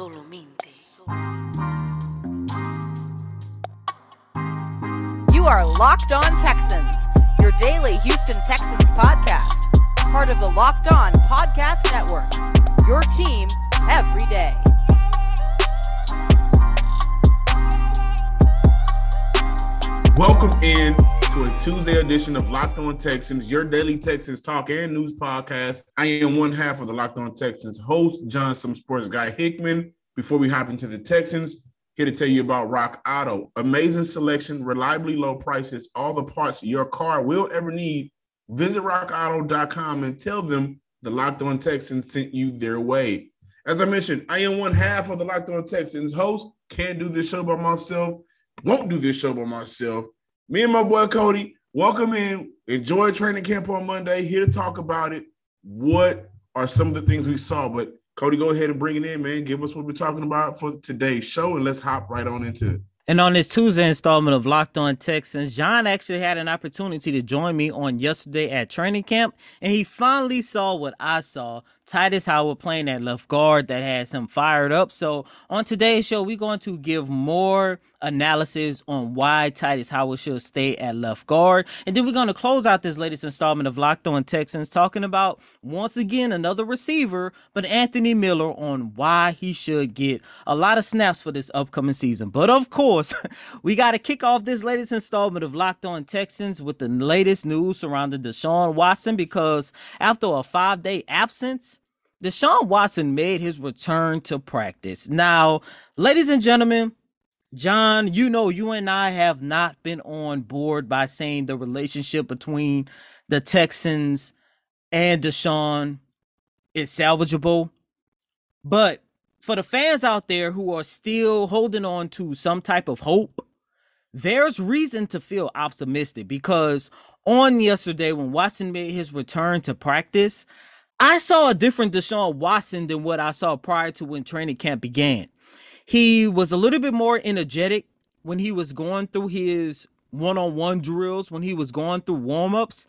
Solamente. You are Locked On Texans, your daily Houston Texans podcast. Part of the Locked On Podcast Network. Your team every day. Welcome in to a Tuesday edition of Locked On Texans, your daily Texans talk and news podcast. I am one half of the Locked On Texans host, John Some Sports Guy Hickman. Before we hop into the Texans, here to tell you about Rock Auto. Amazing selection, reliably low prices, all the parts your car will ever need. Visit rockauto.com and tell them the Locked On Texans sent you their way. As I mentioned, I am one half of the Locked On Texans host. Can't do this show by myself. Won't do this show by myself. Me and my boy Cody, welcome in. Enjoy training camp on Monday. Here to talk about it. What are some of the things we saw? But Cody, go ahead and bring it in, man. Give us what we're talking about for today's show, and let's hop right on into it. And on this Tuesday installment of Locked On Texans, John actually had an opportunity to join me on yesterday at training camp, and he finally saw what I saw. Tytus Howard playing at left guard that has him fired up. So on today's show, we're going to give more analysis on why Tytus Howard should stay at left guard. And then we're going to close out this latest installment of Locked On Texans talking about once again another receiver, but Anthony Miller on why he should get a lot of snaps for this upcoming season. But of course, we got to kick off this latest installment of Locked On Texans with the latest news surrounding Deshaun Watson because after a five day absence, Deshaun Watson made his return to practice. Now, ladies and gentlemen, John, you know, you and I have not been on board by saying the relationship between the Texans and Deshaun is salvageable. But for the fans out there who are still holding on to some type of hope, there's reason to feel optimistic because on yesterday, when Watson made his return to practice, I saw a different Deshaun Watson than what I saw prior to when training camp began. He was a little bit more energetic when he was going through his one-on-one drills, when he was going through warm-ups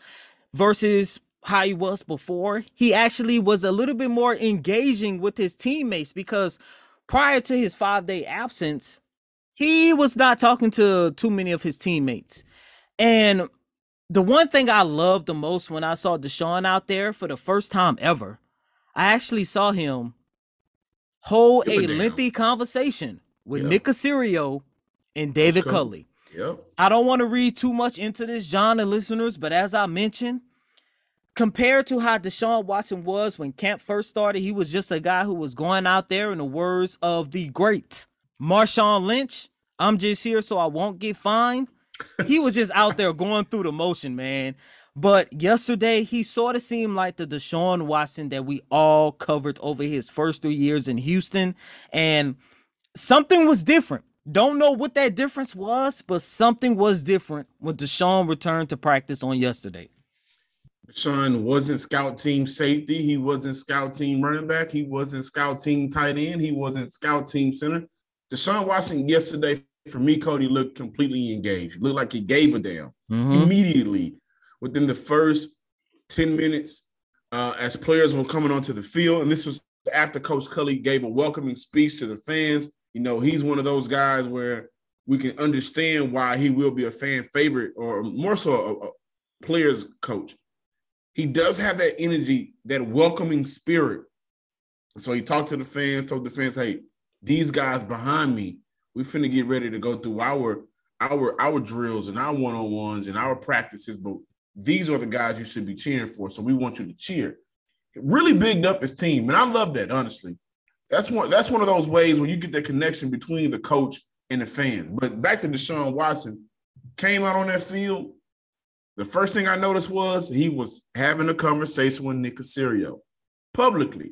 versus how he was before. He actually was a little bit more engaging with his teammates because prior to his 5-day absence, he was not talking to too many of his teammates. And the one thing I loved the most when I saw Deshaun out there for the first time ever, I actually saw him hold a lengthy conversation with yep. Nick Caserio and David cool. Culley. Yep. I don't want to read too much into this, John and listeners, but as I mentioned, compared to how Deshaun Watson was when camp first started, he was just a guy who was going out there, in the words of the great Marshawn Lynch. I'm just here so I won't get fined he was just out there going through the motion, man. But yesterday, he sort of seemed like the Deshaun Watson that we all covered over his first three years in Houston. And something was different. Don't know what that difference was, but something was different when Deshaun returned to practice on yesterday. Deshaun wasn't scout team safety. He wasn't scout team running back. He wasn't scout team tight end. He wasn't scout team center. Deshaun Watson yesterday for me, Cody looked completely engaged. Looked like he gave a damn mm-hmm. immediately within the first 10 minutes uh, as players were coming onto the field. And this was after Coach Culley gave a welcoming speech to the fans. You know, he's one of those guys where we can understand why he will be a fan favorite or more so a, a player's coach. He does have that energy, that welcoming spirit. So he talked to the fans, told the fans, hey, these guys behind me we finna get ready to go through our our our drills and our one-on-ones and our practices, but these are the guys you should be cheering for. So we want you to cheer. really bigged up his team. And I love that, honestly. That's one that's one of those ways where you get the connection between the coach and the fans. But back to Deshaun Watson, came out on that field. The first thing I noticed was he was having a conversation with Nick Caserio publicly.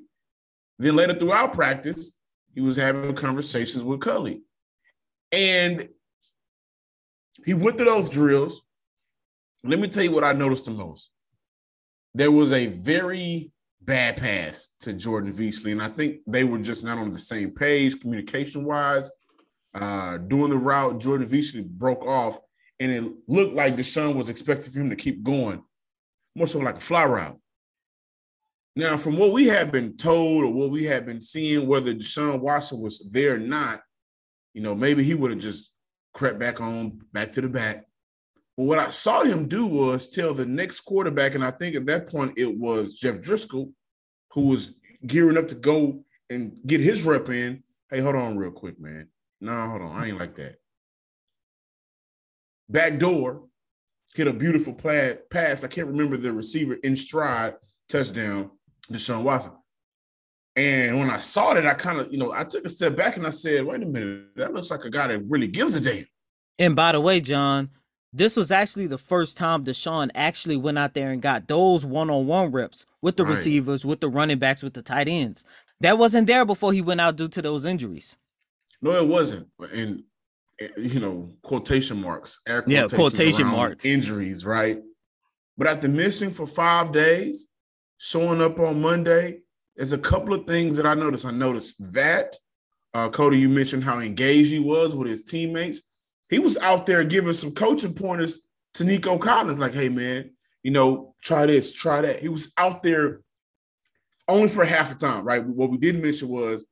Then later throughout practice, he was having conversations with Culley. And he went through those drills. Let me tell you what I noticed the most. There was a very bad pass to Jordan Veasy, and I think they were just not on the same page communication wise. Uh, doing the route, Jordan Veasy broke off, and it looked like Deshaun was expecting for him to keep going, more so like a fly route. Now, from what we have been told or what we have been seeing, whether Deshaun Watson was there or not, you know, maybe he would have just crept back on, back to the back. But what I saw him do was tell the next quarterback, and I think at that point it was Jeff Driskel, who was gearing up to go and get his rep in. Hey, hold on real quick, man. No, hold on. I ain't like that. Back door, hit a beautiful pass. I can't remember the receiver in stride touchdown, Deshaun Watson. And when I saw that, I kind of, you know, I took a step back and I said, wait a minute, that looks like a guy that really gives a damn. And by the way, John, this was actually the first time Deshaun actually went out there and got those one-on-one reps with the right. receivers, with the running backs, with the tight ends. That wasn't there before he went out due to those injuries. No, it wasn't. And eh, you know, quotation marks, yeah, quotation marks, injuries, right? But after missing for five days, showing up on Monday, there's a couple of things that I noticed. I noticed that uh, Cody, you mentioned how engaged he was with his teammates. He was out there giving some coaching pointers to Nico Collins, like, "Hey, man, you know, try this, try that." He was out there only for half the time, right? What we didn't mention was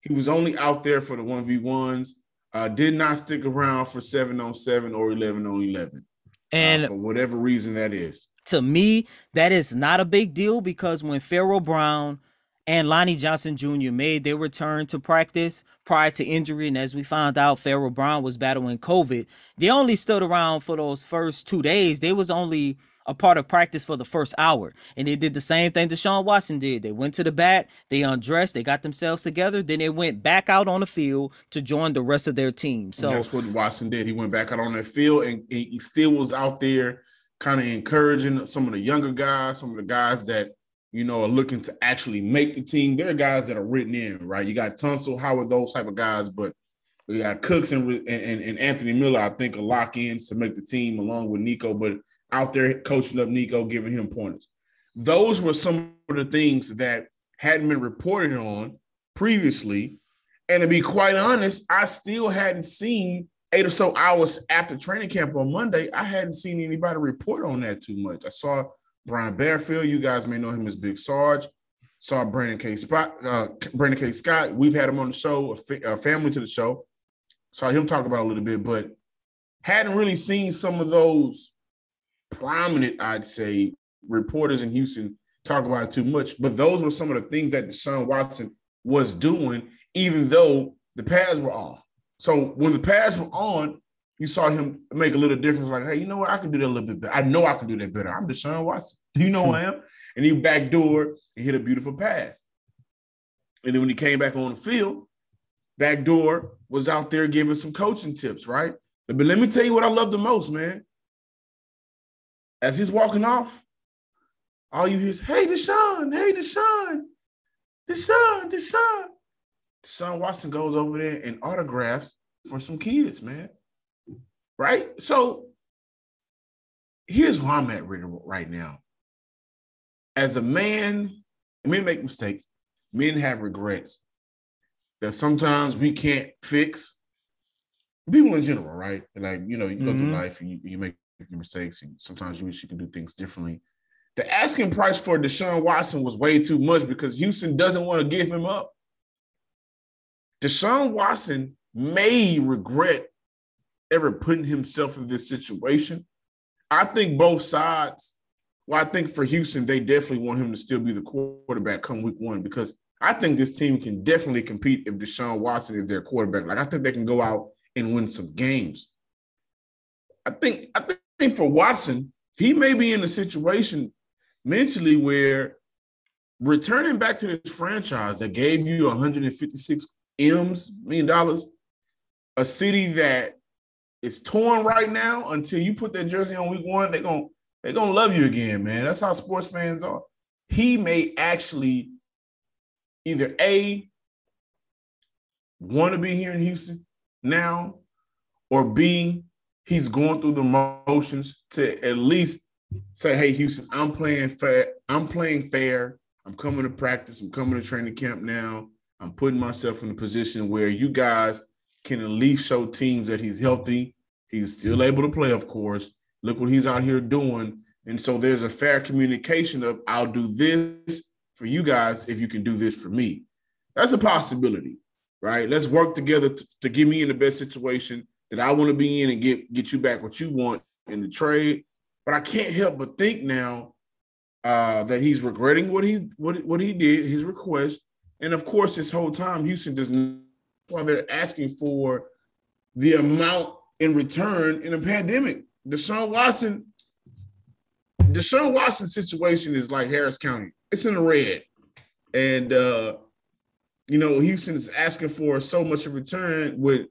he was only out there for the one v ones. Uh, did not stick around for seven on seven or eleven on eleven, and uh, for whatever reason that is. To me, that is not a big deal because when Pharaoh Brown and Lonnie Johnson Jr. made their return to practice prior to injury, and as we found out, Pharaoh Brown was battling COVID. They only stood around for those first two days. They was only a part of practice for the first hour. And they did the same thing Deshaun Watson did. They went to the back, they undressed, they got themselves together, then they went back out on the field to join the rest of their team. So and that's what Watson did. He went back out on that field and he still was out there kind of encouraging some of the younger guys, some of the guys that you know, are looking to actually make the team. There are guys that are written in, right? You got Tunsil, Howard, those type of guys, but we got Cooks and, and, and Anthony Miller, I think, are lock ins to make the team along with Nico. But out there coaching up Nico, giving him pointers. Those were some of the things that hadn't been reported on previously. And to be quite honest, I still hadn't seen eight or so hours after training camp on Monday. I hadn't seen anybody report on that too much. I saw Brian Bearfield. You guys may know him as Big Sarge. Saw Brandon K. Spot, uh, Brandon K. Scott. We've had him on the show, a, fa- a family to the show. Saw him talk about a little bit, but hadn't really seen some of those prominent, I'd say, reporters in Houston talk about it too much. But those were some of the things that Deshaun Watson was doing, even though the pads were off. So when the pads were on, you saw him make a little difference. Like, hey, you know what? I can do that a little bit better. I know I can do that better. I'm Deshaun Watson. Do you know who I am? And he backdoor and hit a beautiful pass. And then when he came back on the field, backdoor was out there giving some coaching tips, right? But let me tell you what I love the most, man. As he's walking off, all you hear is, hey, Deshaun, hey, Deshaun, Deshaun, Deshaun. Deshaun Watson goes over there and autographs for some kids, man. Right? So here's where I'm at right now. As a man, men make mistakes, men have regrets that sometimes we can't fix. People in general, right? Like, you know, you go mm-hmm. through life and you, you make mistakes, and sometimes you wish you could do things differently. The asking price for Deshaun Watson was way too much because Houston doesn't want to give him up. Deshaun Watson may regret ever putting himself in this situation. I think both sides, well, I think for Houston, they definitely want him to still be the quarterback come week one because I think this team can definitely compete if Deshaun Watson is their quarterback. Like I think they can go out and win some games. I think I think for Watson, he may be in a situation mentally where returning back to this franchise that gave you 156 M's million dollars, a city that is torn right now until you put that jersey on week one, they're gonna they're gonna love you again, man. That's how sports fans are. He may actually either A want to be here in Houston now, or B he's going through the motions to at least say, "Hey, Houston, I'm playing fair. I'm playing fair. I'm coming to practice. I'm coming to training camp now. I'm putting myself in a position where you guys can at least show teams that he's healthy. He's still able to play, of course. Look what he's out here doing. And so there's a fair communication of I'll do this for you guys if you can do this for me. That's a possibility, right? Let's work together to, to get me in the best situation that I want to be in and get get you back what you want in the trade. But I can't help but think now uh, that he's regretting what he what, what he did, his request, and of course, this whole time Houston does Why they're asking for the amount in return in a pandemic. Deshaun Watson, Deshaun Watson situation is like Harris County. It's in the red, and uh, you know Houston is asking for so much in return with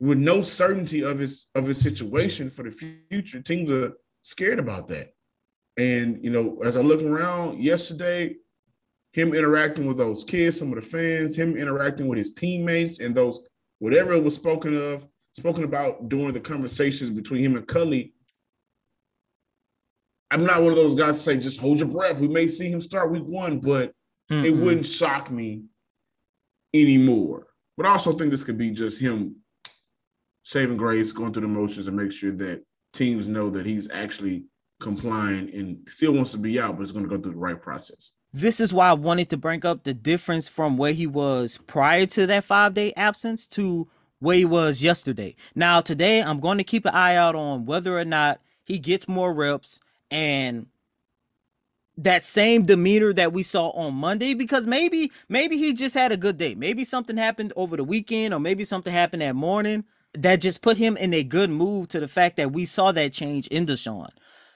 with no certainty of his of his situation for the future. Teams are scared about that. And you know, as I look around yesterday, him interacting with those kids, some of the fans, him interacting with his teammates, and those whatever it was spoken of, spoken about during the conversations between him and Culley. I'm not one of those guys to say just hold your breath. We may see him start week one, but mm it wouldn't shock me anymore. But I also think this could be just him saving grace, going through the motions, and make sure that teams know that he's actually complying and still wants to be out, but it's going to go through the right process. This is why I wanted to bring up the difference from where he was prior to that five day absence to where he was yesterday. Now, today, I'm going to keep an eye out on whether or not he gets more reps and that same demeanor that we saw on Monday because maybe maybe he just had a good day. Maybe something happened over the weekend or maybe something happened that morning that just put him in a good mood to the fact that we saw that change in Deshaun.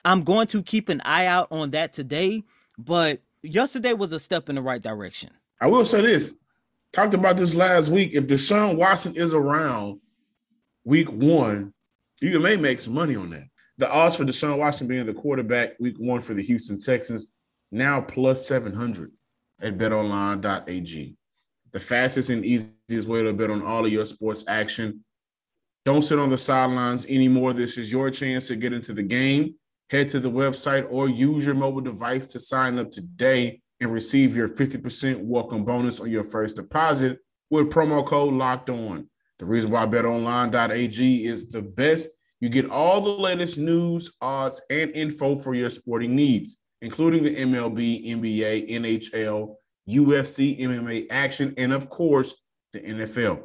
I'm going to keep an eye out on that today, but yesterday was a step in the right direction. I will say this. Talked about this last week. If Deshaun Watson is around week one, you may make some money on that. The odds for Deshaun Watson being the quarterback week one for the Houston Texans now plus 700 at betonline.ag. The fastest and easiest way to bet on all of your sports action. Don't sit on the sidelines anymore. This is your chance to get into the game. Head to the website or use your mobile device to sign up today and receive your 50% welcome bonus on your first deposit with promo code locked on. The reason why betonline.ag is the best. You get all the latest news, odds, and info for your sporting needs, including the MLB, NBA, NHL, UFC, MMA action, and of course, the NFL.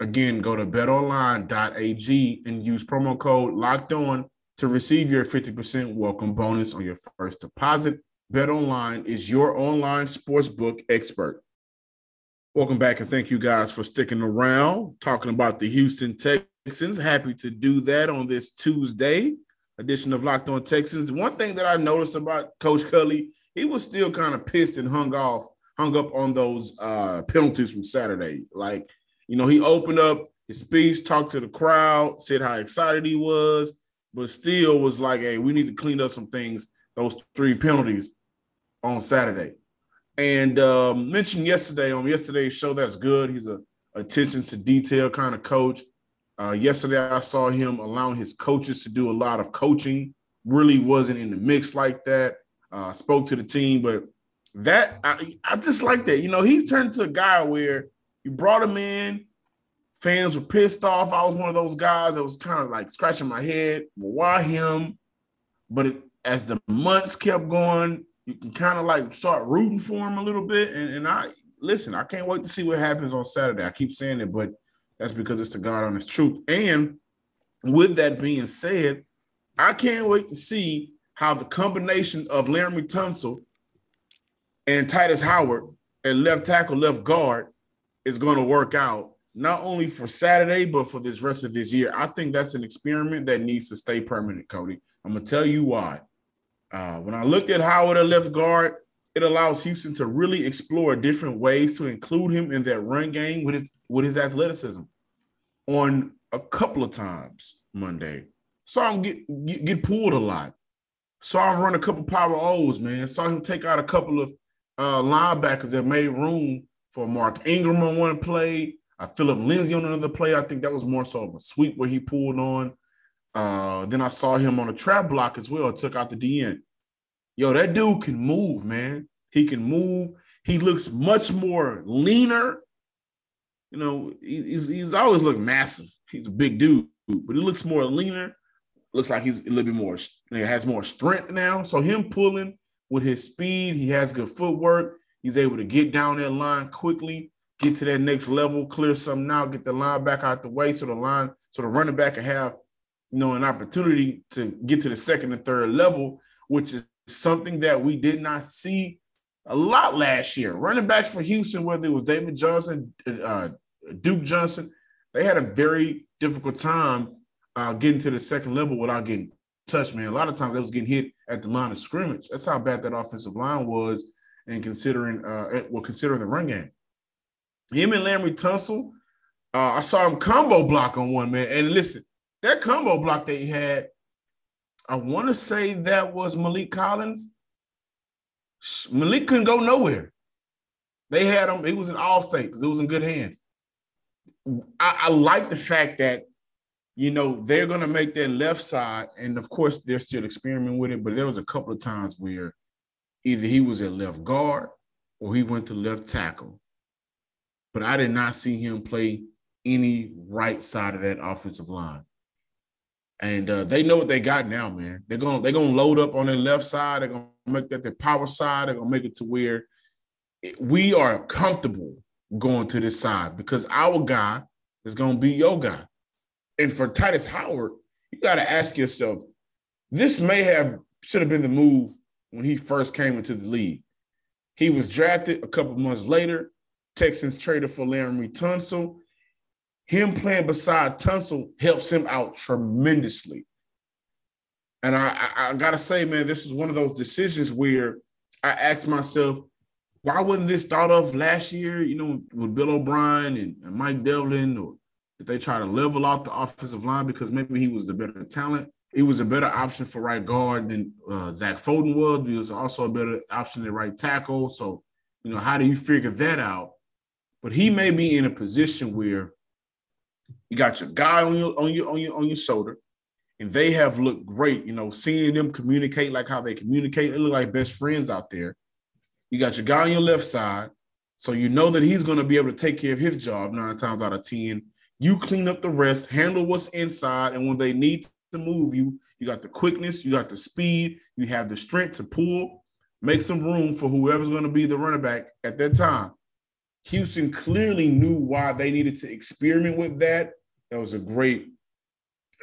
Again, go to betonline.ag and use promo code locked on to receive your 50% welcome bonus on your first deposit. BetOnline is your online sportsbook expert. Welcome back and thank you guys for sticking around talking about the Houston Texans. Happy to do that on this Tuesday edition of Locked On Texans. One thing that I noticed about Coach Culley, he was still kind of pissed and hung off, hung up on those uh, penalties from Saturday. Like you know, he opened up his speech, talked to the crowd, said how excited he was, but still was like, hey, we need to clean up some things, those three penalties on Saturday. And um, mentioned yesterday on yesterday's show, that's good. He's a attention to detail kind of coach. Uh, yesterday, I saw him allowing his coaches to do a lot of coaching. Really wasn't in the mix like that. Uh, spoke to the team, but that I, I just like that. You know, he's turned to a guy where you brought him in. Fans were pissed off. I was one of those guys that was kind of like scratching my head. Why him? But it, as the months kept going, you can kind of like start rooting for him a little bit. And, and I listen, I can't wait to see what happens on Saturday. I keep saying it, but that's because it's the God honest truth. And with that being said, I can't wait to see how the combination of Laremy Tunsil and Tytus Howard and left tackle, left guard is going to work out not only for Saturday but for this rest of this year. I think that's an experiment that needs to stay permanent, Cody. I'm gonna tell you why. Uh, when I looked at Howard at left guard, it allows Houston to really explore different ways to include him in that run game with his with his athleticism. On a couple of times Monday, saw him get get, get pulled a lot. Saw him run a couple power O's, man. Saw him take out a couple of uh, linebackers that made room for Mark Ingram on one play. Uh, Phillip Lindsay on another play. I think that was more so of a sweep where he pulled on. Uh, then I saw him on a trap block as well. Took out the DN. Yo, that dude can move, man. He can move. He looks much more leaner. You know, he's he's always looked massive. He's a big dude, but he looks more leaner. Looks like he's a little bit more. He has more strength now. So him pulling with his speed. He has good footwork. He's able to get down that line quickly, get to that next level, clear something out, get the line back out the way so the line, so the running back can have, you know, an opportunity to get to the second and third level, which is something that we did not see a lot last year. Running backs for Houston, whether it was David Johnson, uh, Duke Johnson, they had a very difficult time uh, getting to the second level without getting touched, man. A lot of times they was getting hit at the line of scrimmage. That's how bad that offensive line was, and considering uh, well, considering the run game. Him and Laremy Tunsil, uh, I saw him combo block on one man. And listen, that combo block that he had, I want to say that was Maliek Collins. Malik couldn't go nowhere. They had him, It was in all state because it was in good hands. I, I like the fact that you know they're going to make that left side, and of course they're still experimenting with it. But there was a couple of times where either he was at left guard or he went to left tackle, but I did not see him play any right side of that offensive line. And uh, they know what they got now, man. They're gonna they're gonna load up on their left side. They're gonna make that their power side. They're gonna make it to where we are comfortable going to this side because our guy is gonna be your guy. And for Tytus Howard, you got to ask yourself, this may have should have been the move when he first came into the league. He was drafted a couple months later. Texans traded for Laremy Tunsil him playing beside Tunsil helps him out tremendously. And I, I, I, gotta say, man, this is one of those decisions where I asked myself, why wasn't this thought of last year? You know, with Bill O'Brien and, and Mike Devlin, or did they try to level off the offensive line because maybe he was the better talent? He was a better option for right guard than uh, Zach Fulton was. He was also a better option at right tackle. So, you know, how do you figure that out? But he may be in a position where you got your guy on your on your on your on your shoulder, and they have looked great. You know, seeing them communicate like how they communicate, they look like best friends out there. You got your guy on your left side, so you know that he's going to be able to take care of his job nine times out of ten. You clean up the rest, handle what's inside, and when they need to move you, you got the quickness, you got the speed, you have the strength to pull, make some room for whoever's going to be the running back at that time. Houston clearly knew why they needed to experiment with that. That was a great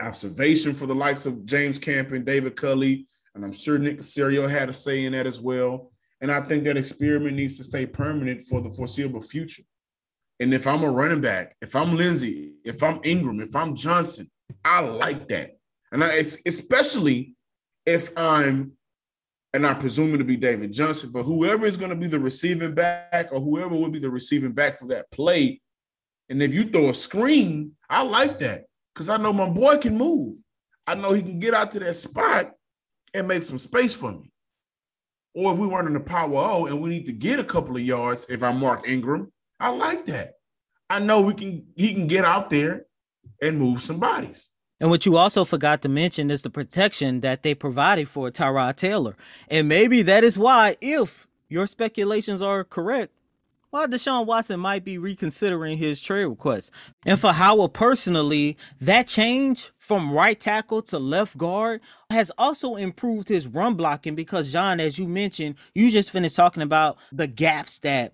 observation for the likes of James Camp and David Culley, and I'm sure Nick Caserio had a say in that as well. And I think that experiment needs to stay permanent for the foreseeable future. And if I'm a running back, if I'm Lindsay, if I'm Ingram, if I'm Johnson, I like that. And I, especially if I'm and I'm presuming to be David Johnson, but whoever is going to be the receiving back or whoever will be the receiving back for that play. And if you throw a screen, I like that because I know my boy can move. I know he can get out to that spot and make some space for me. Or if we weren't in the power O and we need to get a couple of yards, if I'm Mark Ingram, I like that. I know we can he can get out there and move some bodies. And what you also forgot to mention is the protection that they provided for Tyrod Taylor. And maybe that is why, if your speculations are correct, why Deshaun Watson might be reconsidering his trade request. And for Howard personally, that change from right tackle to left guard has also improved his run blocking because, John, as you mentioned, you just finished talking about the gaps that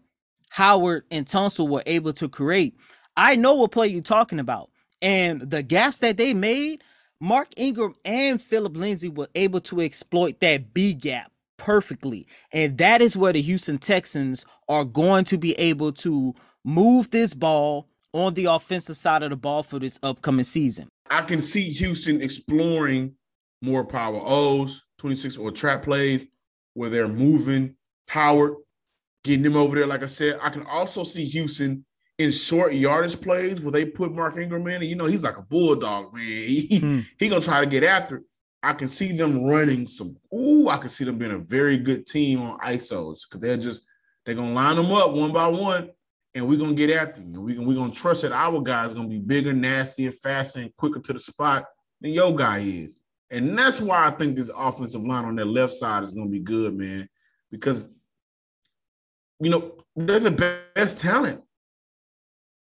Howard and Tunsil were able to create. I know what play you're talking about. And the gaps that they made, Mark Ingram and Phillip Lindsay were able to exploit that B gap perfectly. And that is where the Houston Texans are going to be able to move this ball on the offensive side of the ball for this upcoming season. I can see Houston exploring more power O's, 26 or trap plays where they're moving Howard, getting them over there. Like I said, I can also see Houston in short yardage plays where they put Mark Ingram in, and you know he's like a bulldog, man. He hmm. he gonna try to get after. It. I can see them running some. Ooh, I can see them being a very good team on ISOs because they're just they're gonna line them up one by one, and we're gonna get after you. We we're gonna trust that our guy is gonna be bigger, nastier, faster, and quicker to the spot than your guy is. And that's why I think this offensive line on their left side is gonna be good, man, because you know they're the best talent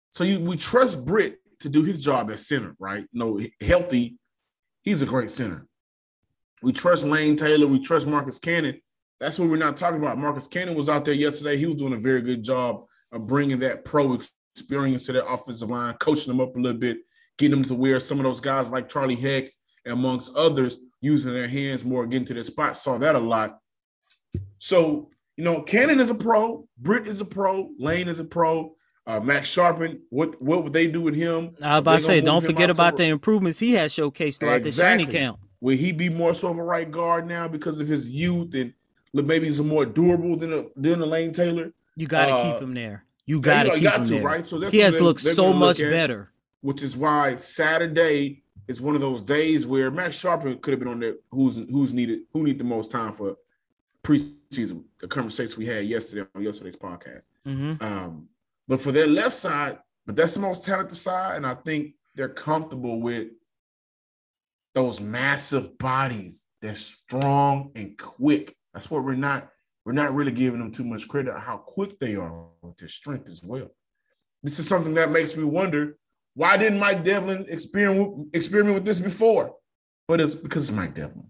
so you, we trust Britt to do his job as center, right? You know, healthy, he's a great center. We trust Lane Taylor. We trust Marcus Cannon That's what we're not talking about. Marcus Cannon was out there yesterday. He was doing a very good job of bringing that pro experience to that offensive line, coaching them up a little bit, getting them to where some of those guys like Charlie Heck, amongst others, using their hands more, getting to their spot. Saw that a lot. So, you know, Cannon is a pro, Britt is a pro, Lane is a pro. Uh, Max Scharping, what what would they do with him? I was about to say, don't forget about the improvements he has showcased throughout exactly. the training camp. Will he be more so of a right guard now because of his youth and maybe he's more durable than a than a Lane Taylor? You got to uh, keep him there. You got to keep got him to, there, right? So that's he has looked so much look better. Which is why Saturday is one of those days where Max Scharping could have been on there. Who's who's needed? Who need the most time for preseason? The conversation we had yesterday on yesterday's podcast. Mm-hmm. Um, but for their left side, but that's the most talented side, and I think they're comfortable with those massive bodies. They're strong and quick. That's what we're not. We're not really giving them too much credit how quick they are with their strength as well. This is something that makes me wonder why didn't Mike Devlin experiment experiment with this before? But it's because it's Mike Devlin.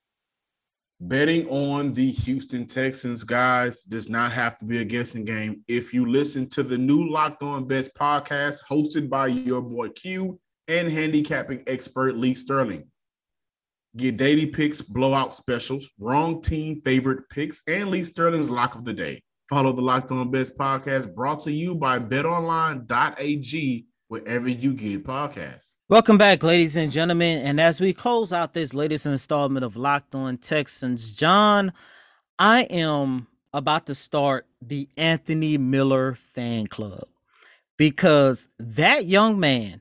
Betting on the Houston Texans, guys, does not have to be a guessing game. If you listen to the new Locked On Bets podcast hosted by your boy Q and handicapping expert Lee Sterling, get daily picks, blowout specials, wrong team favorite picks, and Lee Sterling's lock of the day. Follow the Locked On Bets podcast brought to you by betonline.ag wherever you get podcasts. Welcome back, ladies and gentlemen. And as we close out this latest installment of Locked On Texans, John, I am about to start the Anthony Miller fan club because that young man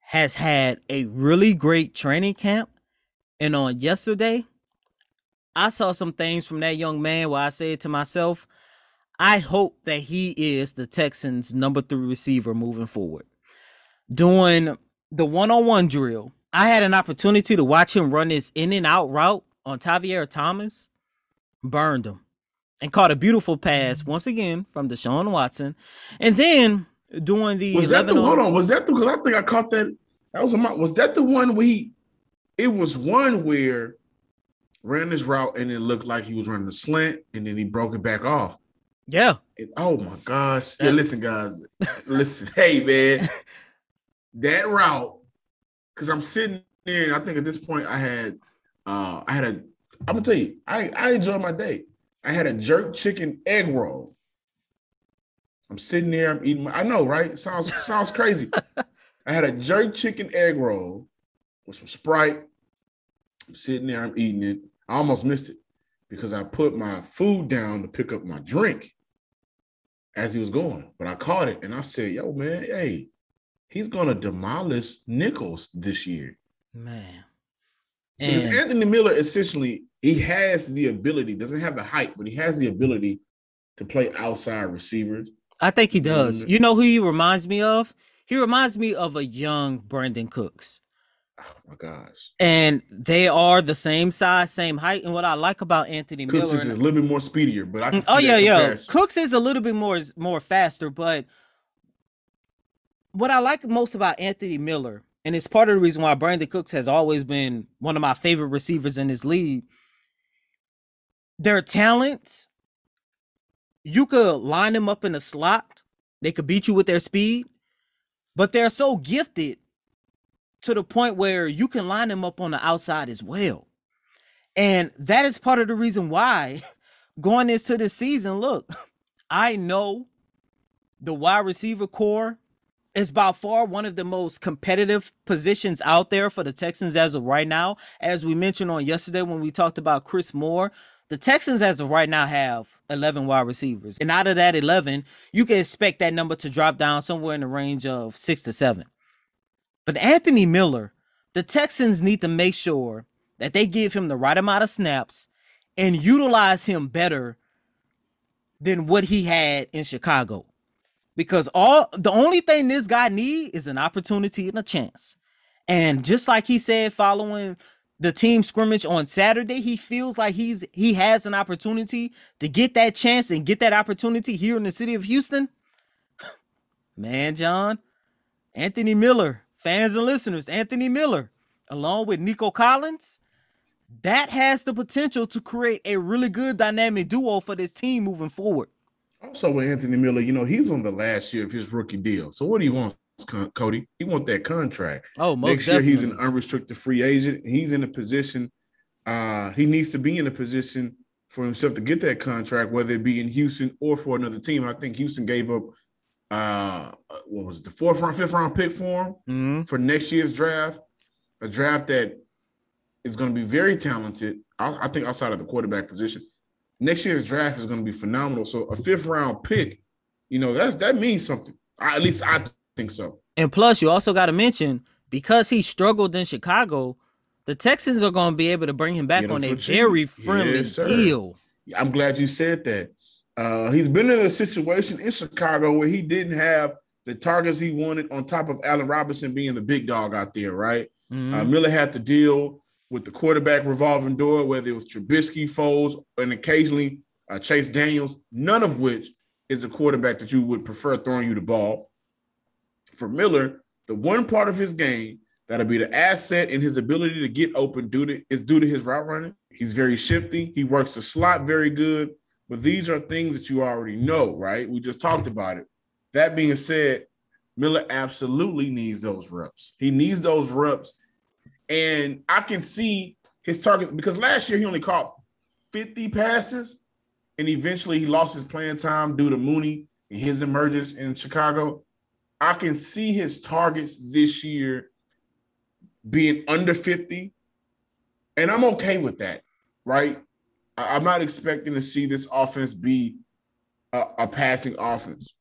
has had a really great training camp. And on yesterday, I saw some things from that young man where I said to myself, I hope that he is the Texans' number three receiver moving forward doing the one-on-one drill, I had an opportunity to watch him run this in and out route on Tavierre Thomas, burned him, and caught a beautiful pass once again from Deshaun Watson, and then doing the was that the hold on was that the because I think I caught that that was a was that the one we it was one where ran this route and it looked like he was running a slant and then he broke it back off. Yeah. And, oh my gosh. Yeah, listen, guys. listen, hey man. that route, because I'm sitting there, I think at this point I had uh I had a I'm gonna tell you, I, I enjoyed my day. I had a jerk chicken egg roll. I'm sitting there, I'm eating my I know, right? Sounds sounds crazy. I had a jerk chicken egg roll with some Sprite. I'm sitting there, I'm eating it. I almost missed it because I put my food down to pick up my drink as he was going, but I caught it and I said, Yo, man, hey, he's going to demolish Nichols this year. Man. Because Anthony Miller essentially he has the ability, doesn't have the height, but he has the ability to play outside receivers. I think he does. You know who he reminds me of? He reminds me of a young Brandin Cooks. Oh my gosh. And they are the same size, same height. And what I like about Anthony Cooks Miller is a little bit more speedier, but I can Oh yeah, yeah. comparison. Cooks is a little bit more more faster, but what I like most about Anthony Miller, and it's part of the reason why Brandin Cooks has always been one of my favorite receivers in this league. Their talents, you could line them up in a slot. They could beat you with their speed, but they're so gifted to the point where you can line them up on the outside as well. And that is part of the reason why going into this season, look, I know the wide receiver core is by far one of the most competitive positions out there for the Texans as of right now. As we mentioned on yesterday when we talked about Chris Moore, the Texans as of right now have 11 wide receivers. And out of that 11, you can expect that number to drop down somewhere in the range of six to seven. But Anthony Miller, the Texans need to make sure that they give him the right amount of snaps and utilize him better than what he had in Chicago. Because all the only thing this guy need is an opportunity and a chance. And just like he said following the team scrimmage on Saturday, he feels like he's he has an opportunity to get that chance and get that opportunity here in the city of Houston. Man, John, Anthony Miller, fans and listeners, Anthony Miller, along with Nico Collins, that has the potential to create a really good dynamic duo for this team moving forward. Also with Anthony Miller, you know, he's on the last year of his rookie deal. So what do you want, Cody? He want that contract. Oh, most Next year definitely. he's an unrestricted free agent. He's in a position. Uh, he needs to be in a position for himself to get that contract, whether it be in Houston or for another team. I think Houston gave up uh what was it, the fourth round, fifth round pick for him Mhm. for next year's draft, a draft that is going to be very talented. I, I think outside of the quarterback position, next year's draft is going to be phenomenal. So a fifth round pick, you know, that's that means something. I, at least I think so. And plus, you also got to mention because he struggled in Chicago, the Texans are going to be able to bring him back on a very friendly Yes, deal. I'm glad you said that. Uh, he's been in a situation in Chicago where he didn't have the targets he wanted on top of Allen Robinson being the big dog out there, right? Mhm. Uh, Miller had to deal with the quarterback revolving door, whether it was Trubisky, Foles, and occasionally uh, Chase Daniels, none of which is a quarterback that you would prefer throwing you the ball. For Miller, the one part of his game that'll be the asset in his ability to get open due to is due to his route running. He's very shifty. He works the slot very good. But these are things that you already know, right? We just talked about it. That being said, Miller absolutely needs those reps. He needs those reps. And I can see his target because last year he only caught 50 passes and eventually he lost his playing time due to Mooney and his emergence in Chicago. I can see his targets this year being under 50. And I'm okay with that, right? I'm not expecting to see this offense be a, a passing offense.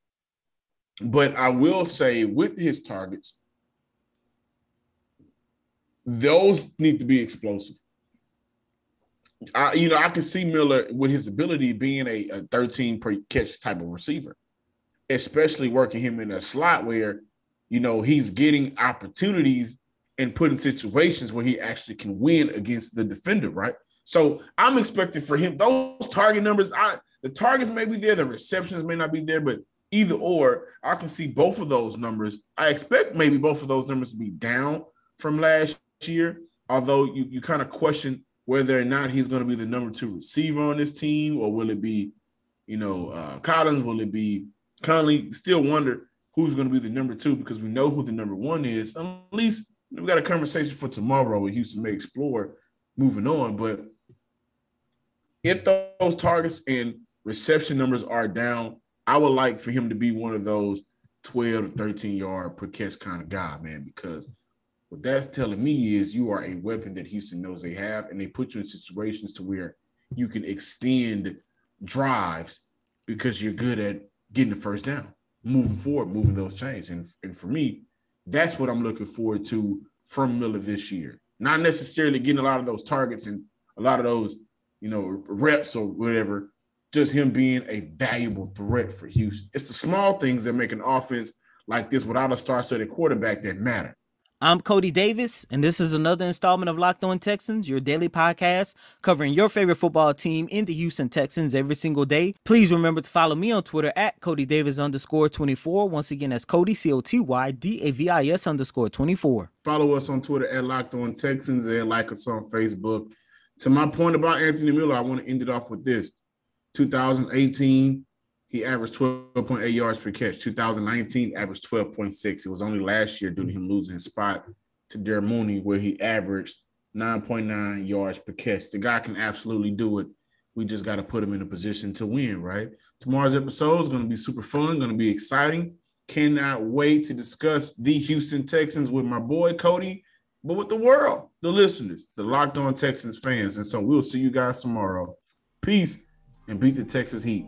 But I will say with his targets, those need to be explosive. I, you know, I can see Miller with his ability being a, a 13 per catch type of receiver, especially working him in a slot where, you know, he's getting opportunities and put in situations where he actually can win against the defender, right? So I'm expecting for him those target numbers. I the targets may be there, the receptions may not be there, but either or, I can see both of those numbers. I expect maybe both of those numbers to be down from last year, although you, you kind of question whether or not he's going to be the number two receiver on this team, or will it be, you know, uh, Collins? Will it be Conley? Still wonder who's going to be the number two because we know who the number one is. At least we got a conversation for tomorrow with Houston may explore moving on. But if those targets and reception numbers are down, I would like for him to be one of those 12 to 13 yard per catch kind of guy, man, because what that's telling me is you are a weapon that Houston knows they have, and they put you in situations to where you can extend drives because you're good at getting the first down, moving forward, moving those chains. And, and for me, that's what I'm looking forward to from Miller this year. not necessarily getting a lot of those targets and a lot of those, you know, reps or whatever. Just him being a valuable threat for Houston. It's the small things that make an offense like this without a star-studded quarterback that matter. I'm Coty Davis, and this is another installment of Locked On Texans, your daily podcast covering your favorite football team in the Houston Texans every single day. Please remember to follow me on Twitter at Coty Davis underscore 24. Once again, that's Coty, C O T Y D A V I S underscore 24. Follow us on Twitter at Locked On Texans and like us on Facebook. To my point about Anthony Miller, I want to end it off with this 2018 he averaged 12.8 yards per catch. 2019 averaged 12.6. It was only last year due to him losing his spot to Darnell Mooney, where he averaged 9.9 yards per catch. The guy can absolutely do it. We just got to put him in a position to win, right? Tomorrow's episode is going to be super fun, going to be exciting. Cannot wait to discuss the Houston Texans with my boy Cody, but with the world, the listeners, the Locked On Texans fans. And so we'll see you guys tomorrow. Peace and beat the Texas Heat.